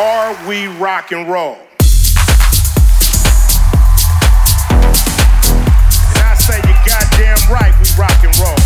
Are we rock and roll? And I say, you goddamn right, we rock and roll.